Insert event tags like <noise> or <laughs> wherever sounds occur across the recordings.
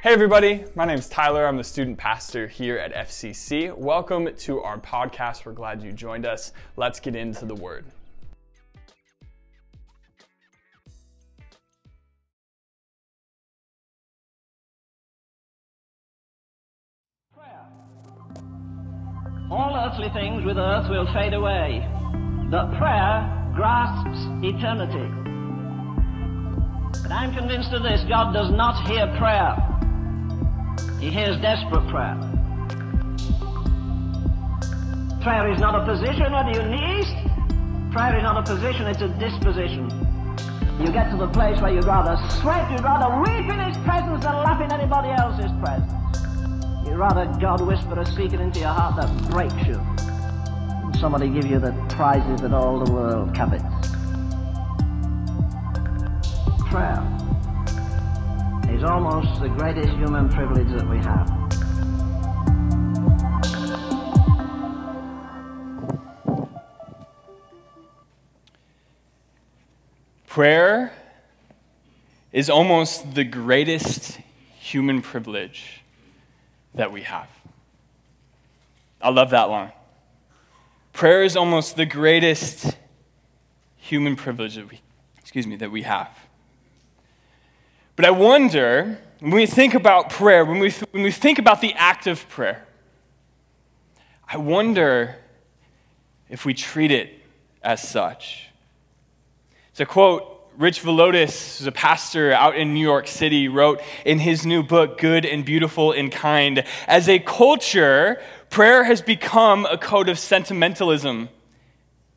Hey, everybody. My name is Tyler. I'm the student pastor here at FCC. Welcome to our podcast. We're glad you joined us. Let's get into the word. All earthly things with earth will fade away, but prayer grasps eternity. But I'm convinced of this God does not hear prayer, He hears desperate prayer. Prayer is not a position whether you knee east. Prayer is not a position, it's a disposition. You get to the place where you'd rather sweat, you'd rather weep in His presence than laugh in anybody else's presence. You'd rather God whisper a secret into your heart that breaks you somebody give you the prizes that all the world covets. Prayer is almost the greatest human privilege that we have. Prayer is almost the greatest human privilege that we have. I love that line. Prayer is almost the greatest human privilege that we, excuse me, that we have. But I wonder, when we think about prayer, when we, when we think about the act of prayer, I wonder if we treat it as such. A quote Rich Villodas, who's a pastor out in New York City, wrote in his new book, Good and Beautiful and Kind As a culture, prayer has become a code of sentimentalism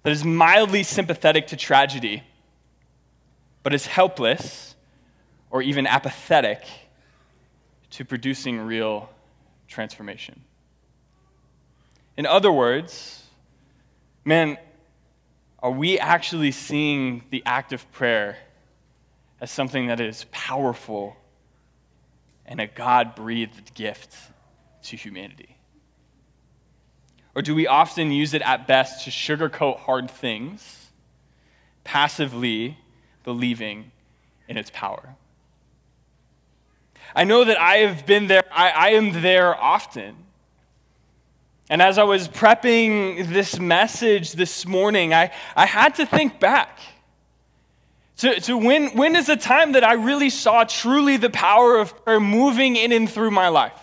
that is mildly sympathetic to tragedy, but is helpless or even apathetic to producing real transformation. In other words, man, are we actually seeing the act of prayer as something that is powerful and a God breathed gift to humanity? Or do we often use it at best to sugarcoat hard things, passively believing in its power? I know that I have been there, I, I am there often. And as I was prepping this message this morning, I, I had to think back to, to when, when is the time that I really saw truly the power of prayer moving in and through my life?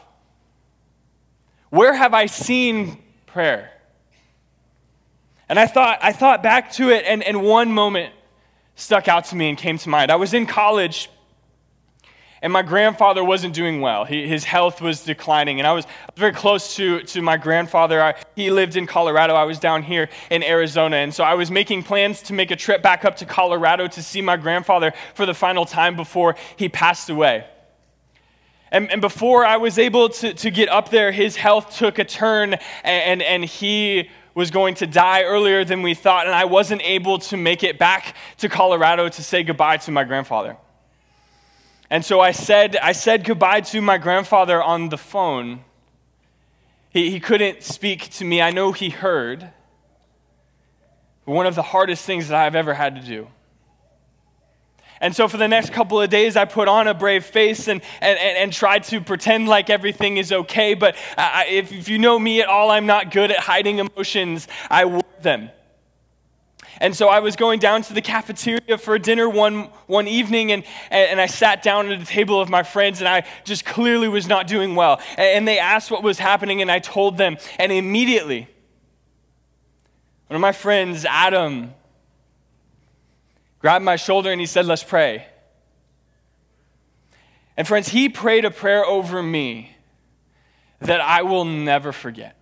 Where have I seen prayer? And I thought, I thought back to it, and, and one moment stuck out to me and came to mind. I was in college and my grandfather wasn't doing well. He, his health was declining, and I was very close to, to my grandfather. I, he lived in Colorado. I was down here in Arizona, and so I was making plans to make a trip back up to Colorado to see my grandfather for the final time before he passed away. And, and before I was able to, to get up there, his health took a turn, and, and, and he was going to die earlier than we thought, and I wasn't able to make it back to Colorado to say goodbye to my grandfather. And so I said, I said goodbye to my grandfather on the phone. He, he couldn't speak to me. I know he heard. One of the hardest things that I've ever had to do. And so for the next couple of days, I put on a brave face and, and, and, and tried to pretend like everything is okay. But I, if, if you know me at all, I'm not good at hiding emotions. I wore them. And so I was going down to the cafeteria for dinner one, one evening, and, and I sat down at a table of my friends, and I just clearly was not doing well. And they asked what was happening, and I told them. And immediately, one of my friends, Adam, grabbed my shoulder and he said, Let's pray. And friends, he prayed a prayer over me that I will never forget.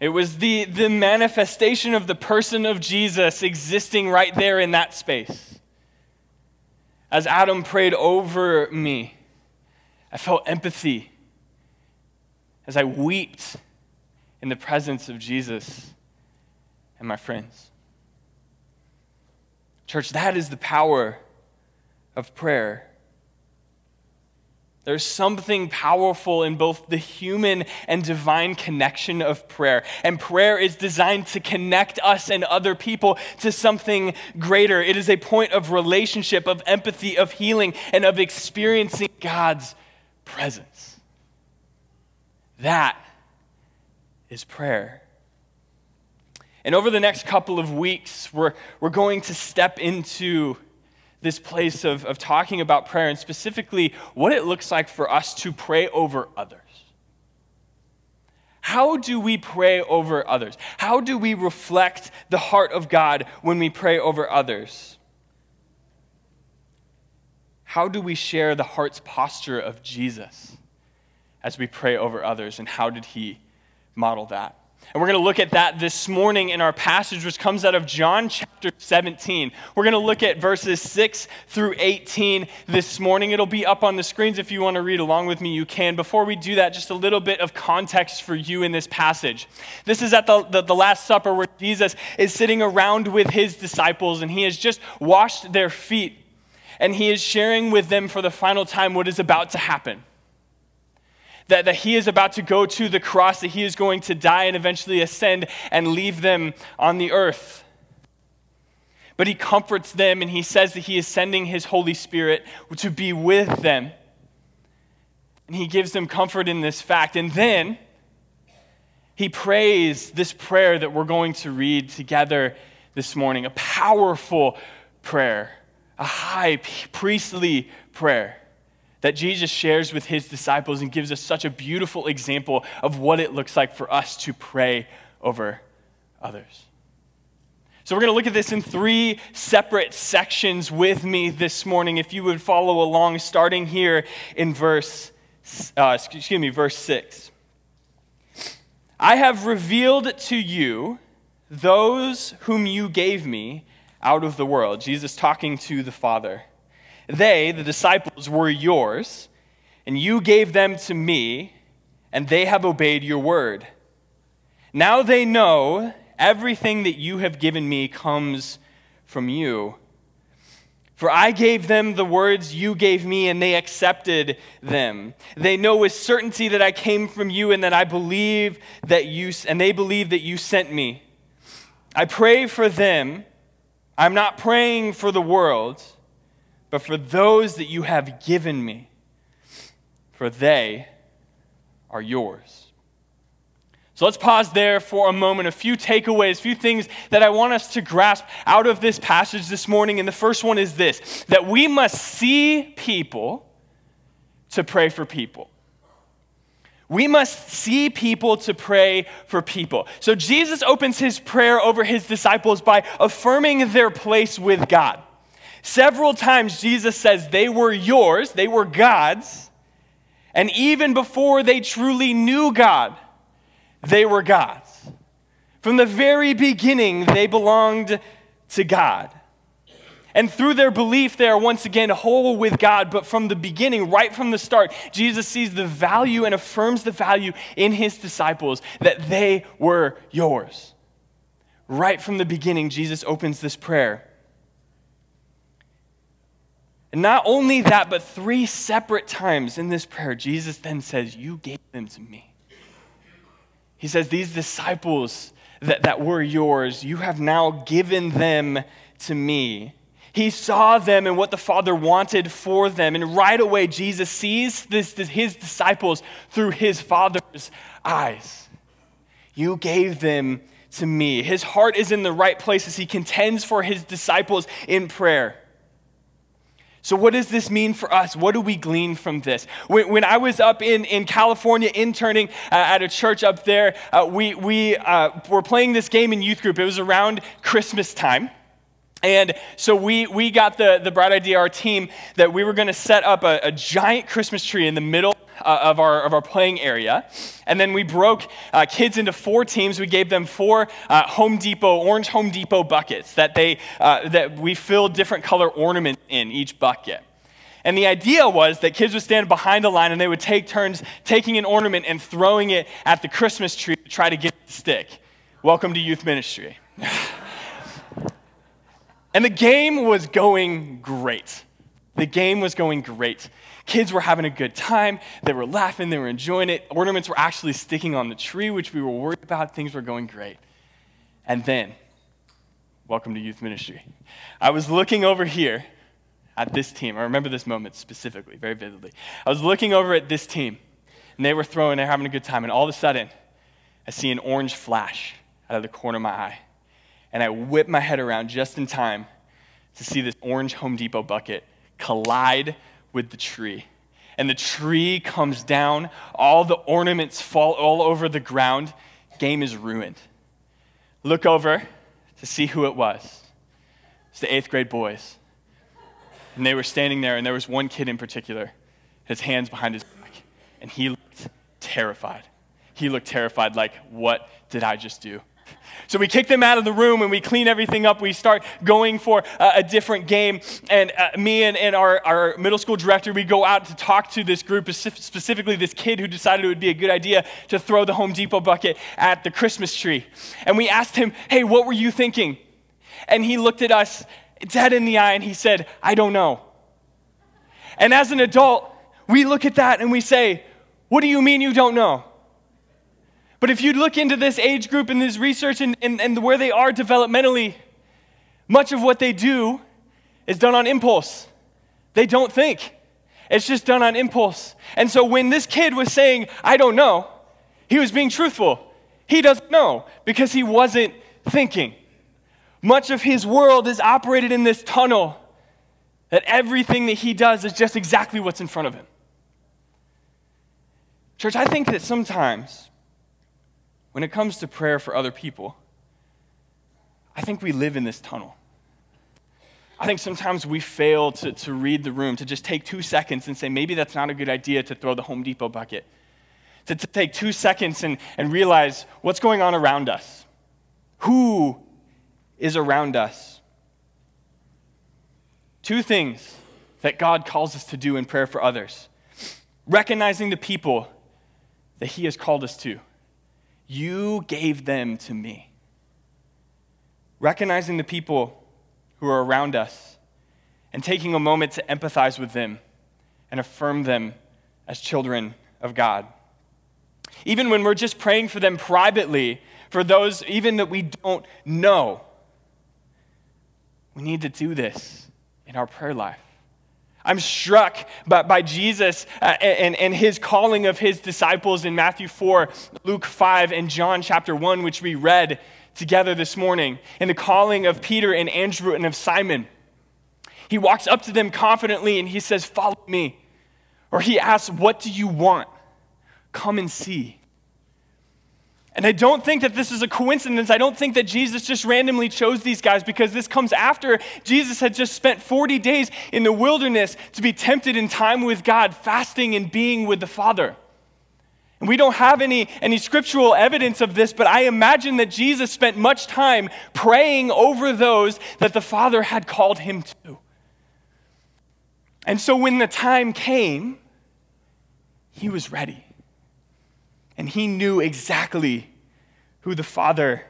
It was the, the manifestation of the person of Jesus existing right there in that space. As Adam prayed over me, I felt empathy as I wept in the presence of Jesus and my friends. Church, that is the power of prayer. There's something powerful in both the human and divine connection of prayer. And prayer is designed to connect us and other people to something greater. It is a point of relationship, of empathy, of healing, and of experiencing God's presence. That is prayer. And over the next couple of weeks, we're, we're going to step into this place of, of talking about prayer and specifically what it looks like for us to pray over others. How do we pray over others? How do we reflect the heart of God when we pray over others? How do we share the heart's posture of Jesus as we pray over others? And how did he model that? And we're going to look at that this morning in our passage, which comes out of John chapter 17. We're going to look at verses 6 through 18 this morning. It'll be up on the screens if you want to read along with me, you can. Before we do that, just a little bit of context for you in this passage. This is at the, the, the Last Supper where Jesus is sitting around with his disciples and he has just washed their feet. And he is sharing with them for the final time what is about to happen that, that he is about to go to the cross, that he is going to die and eventually ascend and leave them on the earth. But he comforts them and he says that he is sending his Holy Spirit to be with them. And he gives them comfort in this fact. And then he prays this prayer that we're going to read together this morning a powerful prayer, a high priestly prayer that Jesus shares with his disciples and gives us such a beautiful example of what it looks like for us to pray over others. So, we're going to look at this in three separate sections with me this morning. If you would follow along, starting here in verse, uh, excuse me, verse 6. I have revealed to you those whom you gave me out of the world. Jesus talking to the Father. They, the disciples, were yours, and you gave them to me, and they have obeyed your word. Now they know everything that you have given me comes from you. For I gave them the words you gave me, and they accepted them. They know with certainty that I came from you, and that I believe that you, and they believe that you sent me. I pray for them. I'm not praying for the world but for those that you have given me, for they are yours. So let's pause there for a moment. A few takeaways, a few things that I want us to grasp out of this passage this morning. And the first one is this that we must see people to pray for people. We must see people to pray for people. So Jesus opens his prayer over his disciples by affirming their place with God. Several times Jesus says they were yours, they were God's, and even before they truly knew God, they were God's. From the very beginning, they belonged to God. And through their belief, they are once again whole with God. But from the beginning, right from the start, Jesus sees the value and affirms the value in his disciples that they were yours. Right from the beginning, Jesus opens this prayer and not only that, but three separate times in this prayer, Jesus then says, You gave them to me. He says, These disciples that, that were yours, you have now given them to me. He saw them and what the Father wanted for them. And right away, Jesus sees this, this, his disciples through his Father's eyes. You gave them to me. His heart is in the right place as he contends for his disciples in prayer. So, what does this mean for us? What do we glean from this? When, when I was up in, in California interning uh, at a church up there, uh, we, we uh, were playing this game in youth group. It was around Christmas time. And so we, we got the, the bright idea, our team, that we were going to set up a, a giant Christmas tree in the middle uh, of, our, of our playing area. And then we broke uh, kids into four teams. We gave them four uh, Home Depot, orange Home Depot buckets that, they, uh, that we filled different color ornaments in each bucket. And the idea was that kids would stand behind a line and they would take turns taking an ornament and throwing it at the Christmas tree to try to get it to stick. Welcome to youth ministry. <laughs> and the game was going great The game was going great. Kids were having a good time. They were laughing. They were enjoying it. Ornaments were actually sticking on the tree, which we were worried about. Things were going great. And then, welcome to youth ministry. I was looking over here at this team. I remember this moment specifically, very vividly. I was looking over at this team, and they were throwing, they're having a good time. And all of a sudden, I see an orange flash out of the corner of my eye. And I whip my head around just in time to see this orange Home Depot bucket collide with the tree. And the tree comes down, all the ornaments fall all over the ground. Game is ruined. Look over to see who it was. It's the eighth grade boys. And they were standing there, and there was one kid in particular, his hands behind his back, and he looked terrified. He looked terrified, like, what did I just do? So we kick them out of the room and we clean everything up. We start going for a, different game. And uh, me and, and our, our middle school director, we go out to talk to this group, specifically this kid who decided it would be a good idea to throw the Home Depot bucket at the Christmas tree. And we asked him, hey, what were you thinking? And he looked at us dead in the eye and he said, I don't know. And as an adult, we look at that and we say, What do you mean you don't know? But if you look into this age group and this research and, and, and where they are developmentally, much of what they do is done on impulse. They don't think, it's just done on impulse. And so when this kid was saying, I don't know, he was being truthful. He doesn't know because he wasn't thinking. Much of his world is operated in this tunnel that everything that he does is just exactly what's in front of him. Church, I think that sometimes when it comes to prayer for other people, I think we live in this tunnel. I think sometimes we fail to, to read the room, to just take two seconds and say, maybe that's not a good idea to throw the Home Depot bucket. To, to take two seconds and, and realize what's going on around us. Who is around us. Two things that God calls us to do in prayer for others recognizing the people that He has called us to. You gave them to me. Recognizing the people who are around us and taking a moment to empathize with them and affirm them as children of God. Even when we're just praying for them privately, for those even that we don't know, we need to do this in our prayer life. I'm struck by, by Jesus uh, and, and his calling of his disciples in Matthew 4, Luke 5, and John chapter 1, which we read together this morning, and the calling of Peter and Andrew and of Simon. He walks up to them confidently and he says, Follow me. Or he asks, What do you want? Come and see. And I don't think that this is a coincidence. I don't think that Jesus just randomly chose these guys because this comes after Jesus had just spent 40 days in the wilderness to be tempted in time with God, fasting and being with the Father. And we don't have any, any scriptural evidence of this, but I imagine that Jesus spent much time praying over those that the Father had called him to. And so when the time came, he was ready and he knew exactly who the Father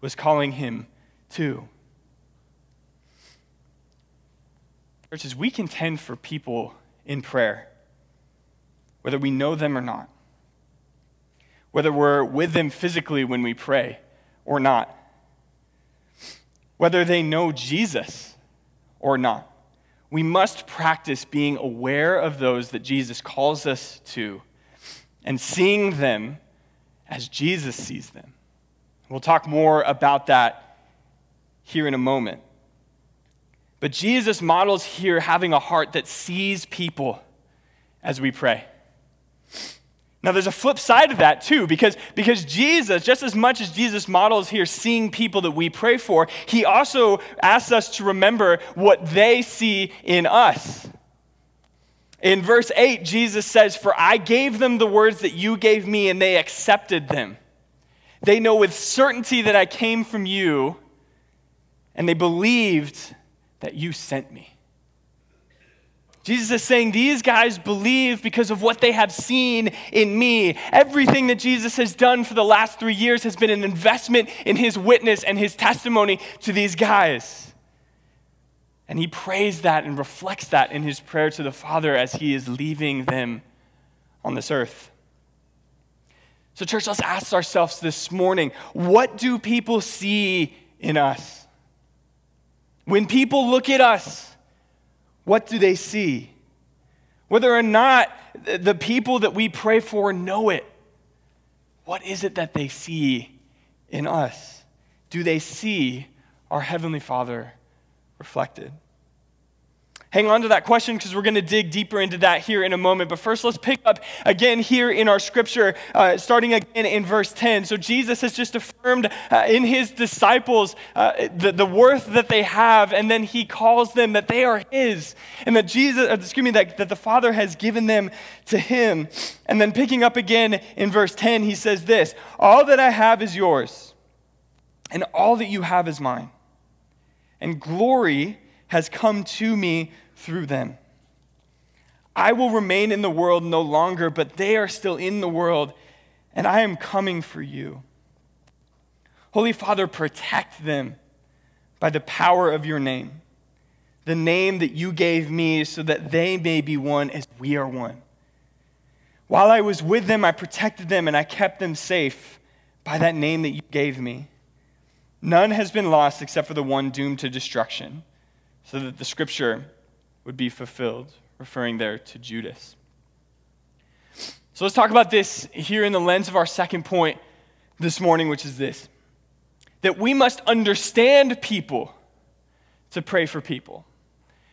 was calling him to. Churches, we contend for people in prayer, whether we know them or not, whether we're with them physically when we pray or not, whether they know Jesus or not. We must practice being aware of those that Jesus calls us to and seeing them as Jesus sees them. We'll talk more about that here in a moment. But Jesus models here having a heart that sees people as we pray. Now, there's a flip side of that too, because, because Jesus, just as much as Jesus models here seeing people that we pray for, he also asks us to remember what they see in us. In verse 8, Jesus says, For I gave them the words that you gave me, and they accepted them. They know with certainty that I came from you, and they believed that you sent me. Jesus is saying these guys believe because of what they have seen in me. Everything that Jesus has done for the last three years has been an investment in his witness and his testimony to these guys. And he prays that and reflects that in his prayer to the Father as he is leaving them on this earth. So, church, let's ask ourselves this morning what do people see in us? When people look at us, what do they see? Whether or not the people that we pray for know it, what is it that they see in us? Do they see our Heavenly Father reflected? Hang on to that question because we're going to dig deeper into that here in a moment. But first, let's pick up again here in our scripture, uh, starting again in verse 10. So, Jesus has just affirmed uh, in his disciples uh, the, the worth that they have, and then he calls them that they are his, and that Jesus, uh, excuse me, that, that the Father has given them to him. And then picking up again in verse 10, he says this All that I have is yours, and all that you have is mine. And glory has come to me through them. I will remain in the world no longer, but they are still in the world, and I am coming for you. Holy Father, protect them by the power of your name, the name that you gave me, so that they may be one as we are one. While I was with them, I protected them and I kept them safe by that name that you gave me. None has been lost except for the one doomed to destruction so that the scripture would be fulfilled, referring there to Judas. So let's talk about this here in the lens of our second point this morning, which is this that we must understand people to pray for people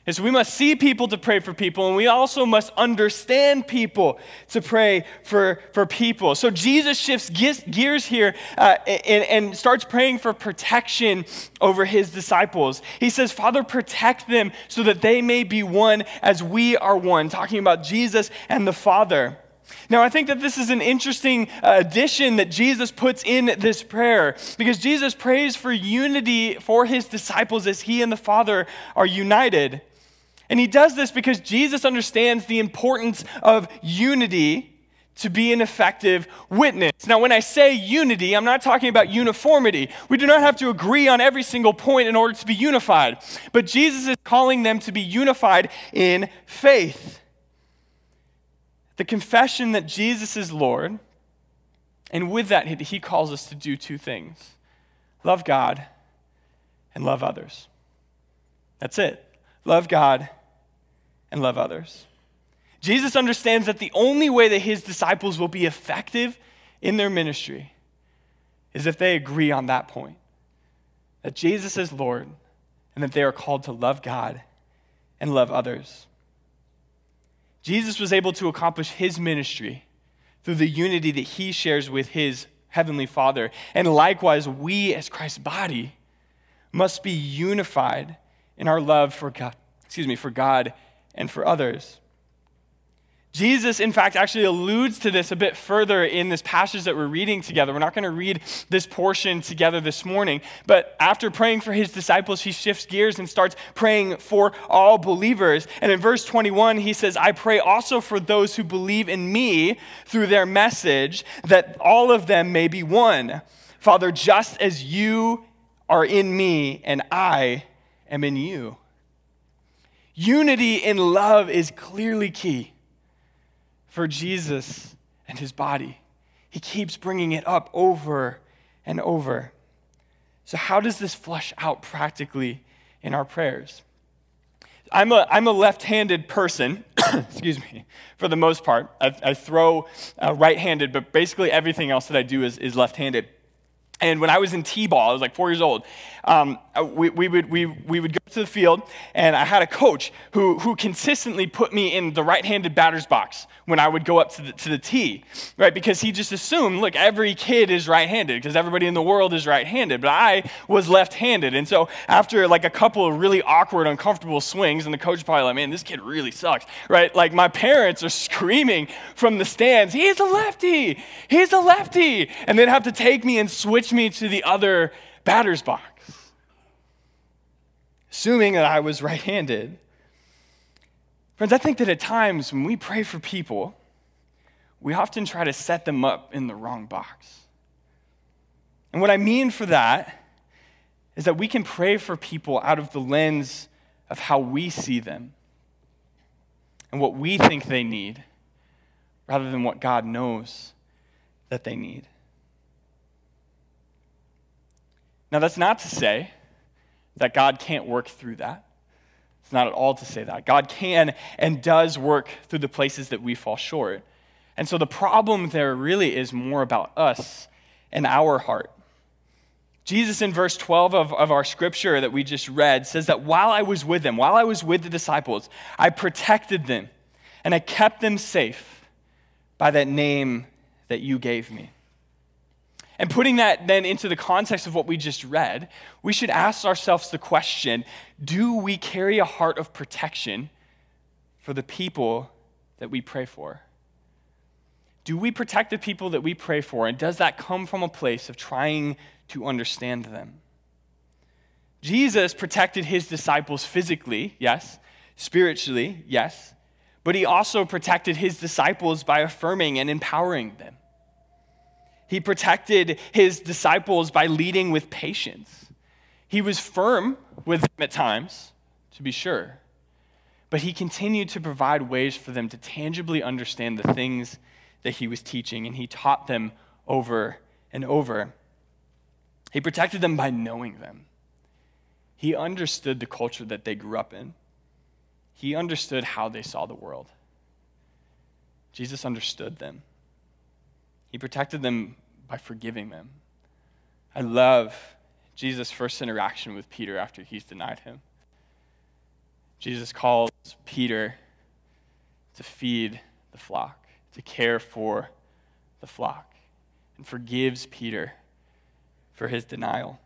is we must see people to pray for people, and we also must understand people to pray for, for people. So Jesus shifts gears here uh, and, and starts praying for protection over his disciples. He says, Father, protect them so that they may be one as we are one, talking about Jesus and the Father. Now, I think that this is an interesting addition that Jesus puts in this prayer because Jesus prays for unity for his disciples as he and the Father are united. And he does this because Jesus understands the importance of unity to be an effective witness. Now, when I say unity, I'm not talking about uniformity. We do not have to agree on every single point in order to be unified. But Jesus is calling them to be unified in faith. The confession that Jesus is Lord, and with that, he calls us to do two things love God and love others. That's it. Love God and love others. Jesus understands that the only way that his disciples will be effective in their ministry is if they agree on that point that Jesus is Lord and that they are called to love God and love others. Jesus was able to accomplish his ministry through the unity that he shares with his heavenly Father. And likewise, we as Christ's body must be unified in our love for God, excuse me, for God and for others. Jesus, in fact, actually alludes to this a bit further in this passage that we're reading together. We're not going to read this portion together this morning, but after praying for his disciples, he shifts gears and starts praying for all believers. And in verse 21, he says, I pray also for those who believe in me through their message, that all of them may be one. Father, just as you are in me and I am in you. Unity in love is clearly key for Jesus and his body. He keeps bringing it up over and over. So, how does this flush out practically in our prayers? I'm a, I'm a left handed person, <coughs> excuse me, for the most part. I, I throw uh, right handed, but basically everything else that I do is, is left handed. And when I was in T-ball, I was like four years old, um, we, we, would, we, we would go to the field, and I had a coach who, who consistently put me in the right-handed batter's box when I would go up to the, to the tee, right? Because he just assumed, look, every kid is right-handed because everybody in the world is right-handed, but I was left-handed. And so after like a couple of really awkward, uncomfortable swings, and the coach probably like, man, this kid really sucks, right? Like my parents are <laughs> screaming from the stands, he's a lefty, he's a lefty, and they'd have to take me and switch me to the other batter's box, assuming that I was <laughs> right handed. Friends, I think that at times when we pray for people, we often try to set them up in the wrong box. And what I mean for that is that we can pray for people out of the lens of how we see them and what we think they need rather than what God knows that they need. Now, that's not to say that God can't work through that. It's not at all to say that. God can and does work through the places that we fall short. And so the problem there really is more about us and our heart. Jesus, in verse 12 of, of our scripture that we just read, says that while I was with them, while I was with the disciples, I protected them and I kept them safe by that name that you gave me. And putting that then into the context of what we just read, we should ask ourselves the question do we carry a heart of protection for the people that we pray for? Do we protect the people that we pray for? And does that come from a place of trying to understand them? Jesus protected his disciples physically, yes. Spiritually, yes. But he also protected his disciples by affirming and empowering them. He protected his disciples by leading with patience. He was firm with them at times, to be sure, but he continued to provide ways for them to tangibly understand the things that he was teaching, and he taught them over and over. He protected them by knowing them. He understood the culture that they grew up in, he understood how they saw the world. Jesus understood them. He protected them by forgiving them. I love Jesus' first interaction with Peter after he's denied him. Jesus calls Peter to feed the flock, to care for the flock, and forgives Peter for his denial.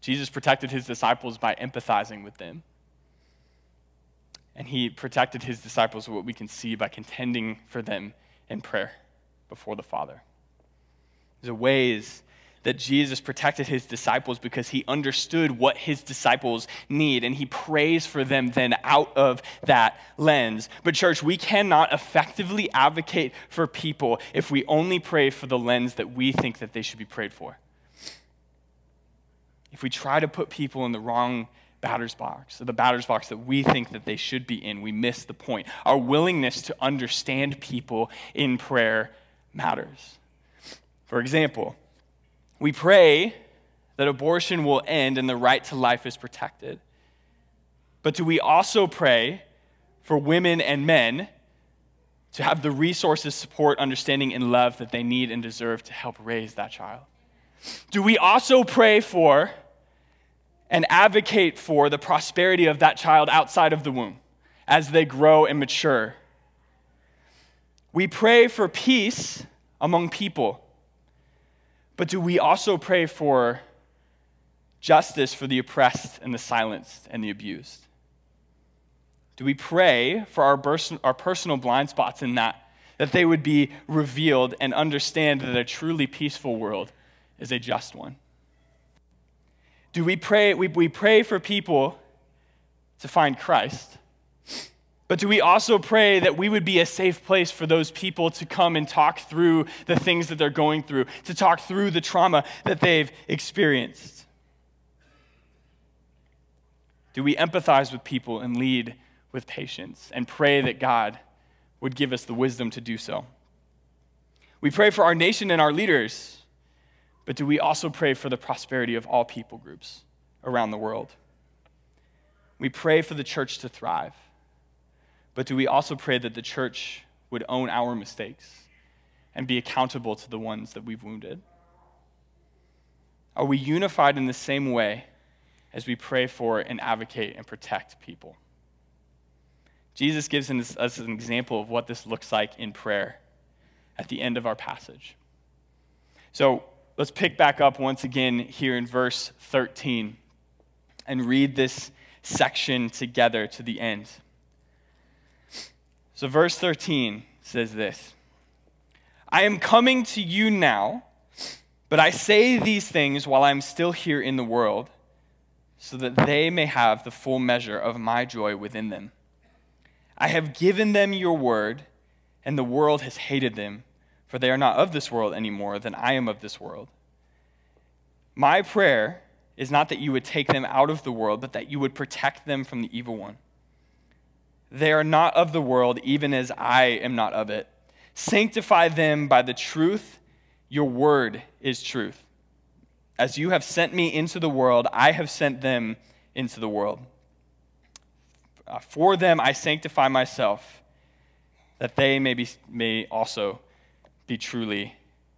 Jesus protected his disciples by empathizing with them. And he protected his disciples, what we can see, by contending for them in prayer before the Father. There's a ways that Jesus protected his disciples because he understood what his disciples need and he prays for them then out of that lens. But, church, we cannot effectively advocate for people if we only pray for the lens that we think that they should be prayed for. If we try to put people in the wrong batter's box, the batter's box that we think that they should be in, we miss the point. Our willingness to understand people in prayer matters. For example, we pray that abortion will end and the right to life is protected. But do we also pray for women and men to have the resources, support, understanding, and love that they need and deserve to help raise that child? Do we also pray for and advocate for the prosperity of that child outside of the womb as they grow and mature? We pray for peace among people but do we also pray for justice for the oppressed and the silenced and the abused? Do we pray for our, our personal blind spots in that, that they would be revealed and understand that a truly peaceful world is a just one? Do we pray, we, we pray for people to find Christ? But do we also pray that we would be a safe place for those people to come and talk through the things that they're going through, to talk through the trauma that they've experienced? Do we empathize with people and lead with patience and pray that God would give us the wisdom to do so? We pray for our nation and our leaders, but do we also pray for the prosperity of all people groups around the world? We pray for the church to thrive. But do we also pray that the church would own our mistakes and be accountable to the ones that we've wounded? Are we unified in the same way as we pray for and advocate and protect people? Jesus gives us an example of what this looks like in prayer at the end of our passage. So let's pick back up once again here in verse 13 and read this section together to the end. So, verse 13 says this I am coming to you now, but I say these things while I am still here in the world, so that they may have the full measure of my joy within them. I have given them your word, and the world has hated them, for they are not of this world any more than I am of this world. My prayer is not that you would take them out of the world, but that you would protect them from the evil one. They are not of the world, even as I am not of it. Sanctify them by the truth. Your word is truth. As you have sent me into the world, I have sent them into the world. Uh, for them I sanctify myself, that they may, be, may also be truly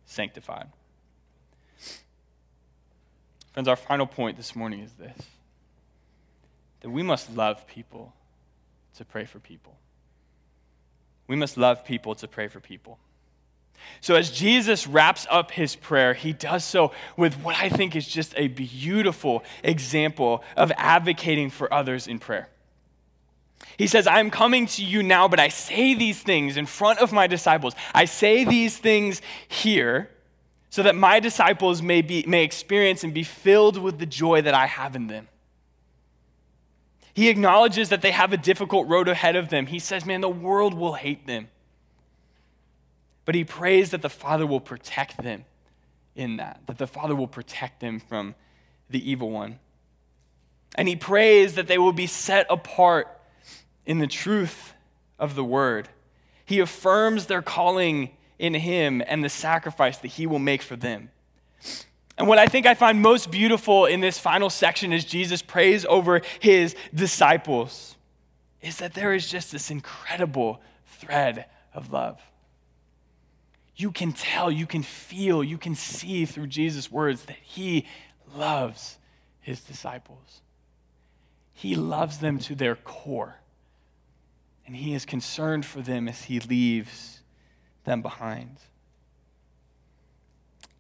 sanctified. Friends, our final point this morning is this that we must love people to pray for people. We must love people to pray for people. So, as Jesus wraps up his prayer, he does so with what I think is just a beautiful example of advocating for others in prayer. He says, I am coming to you now, but I say these things in front of my disciples. I say these things here so that my disciples may, be, may experience and be filled with the joy that I have in them. He acknowledges that they have a difficult road ahead of them. He says, Man, the world will hate them. But he prays that the Father will protect them in that, that the Father will protect them from the evil one. And he prays that they will be set apart in the truth of the word. He affirms their calling in him and the sacrifice that he will make for them. And what I think I find most beautiful in this final section as Jesus prays over his disciples is that there is just this incredible thread of love. You can tell, you can feel, you can see through Jesus' words that he loves his disciples. He loves them to their core. And he is concerned for them as he leaves them behind.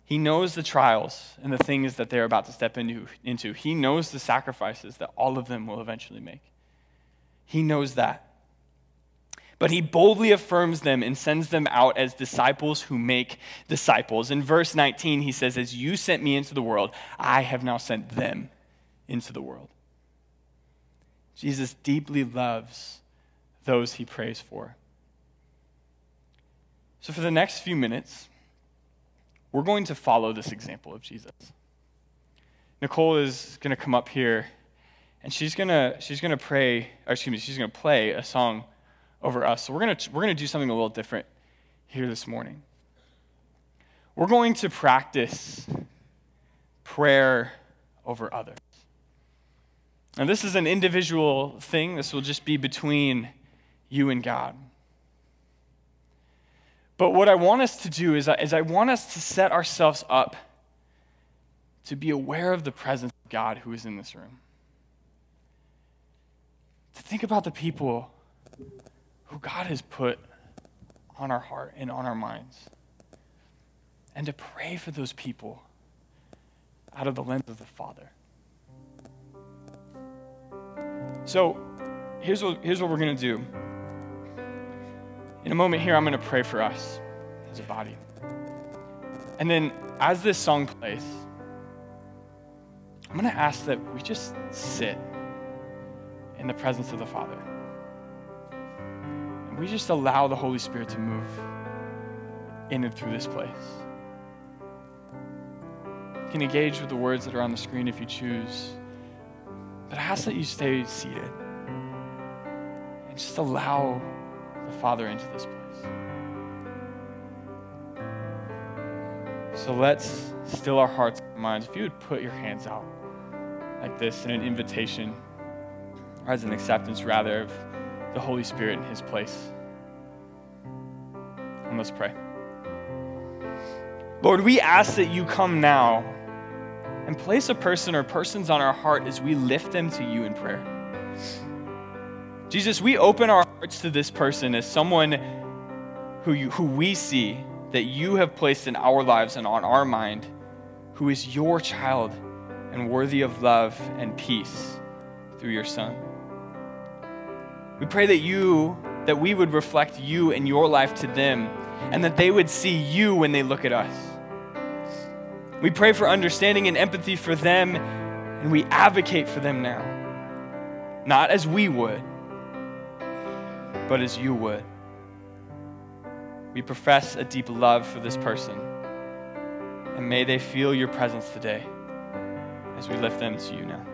He knows the trials and the things that they're about to step into. He knows the sacrifices that all of them will eventually make. He knows that. But he boldly affirms them and sends them out as disciples who make disciples. In verse 19, he says, As you sent me into the world, I have now sent them into the world. Jesus deeply loves those he prays for. So, for the next few minutes, we're going to follow this example of Jesus. Nicole is going to come up here and she's going to she's going to pray excuse me, she's going to play a song over us. So we're going to we're going to do something a little different here this morning. We're going to practice prayer over others. And this is an individual thing. This will just be between you and God. But what I want us to do is, is I want us to set ourselves up to be aware of the presence of God who is in this room. To think about the people who God has put on our heart and on our minds. And to pray for those people out of the lens of the Father. So here's what, here's what we're going to do. In a moment here, I'm going to pray for us as a body. And then as this song plays, I'm going to ask that we just sit in the presence of the Father. And we just allow the Holy Spirit to move in and through this place. You can engage with the words that are on the screen if you choose. But I ask that you stay seated and just allow the Father into this place. So let's still our hearts and minds. If you would put your hands out like this in an invitation, or as an acceptance rather, of the Holy Spirit in His place. And let's pray. Lord, we ask that you come now and place a person or persons on our heart as we lift them to you in prayer. Jesus, we open our hearts to this person as someone who, you, who we see that you have placed in our lives and on our mind, who is your child and worthy of love and peace through your Son. We pray that you, that we would reflect you and your life to them, and that they would see you when they look at us. We pray for understanding and empathy for them, and we advocate for them now. Not as we would, but as you would. We profess a deep love for this person. And may they feel your presence today as we lift them to you now.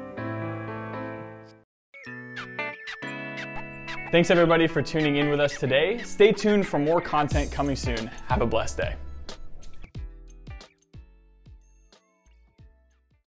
Thanks everybody for tuning in with us today. Stay tuned for more content coming soon. Have a blessed day.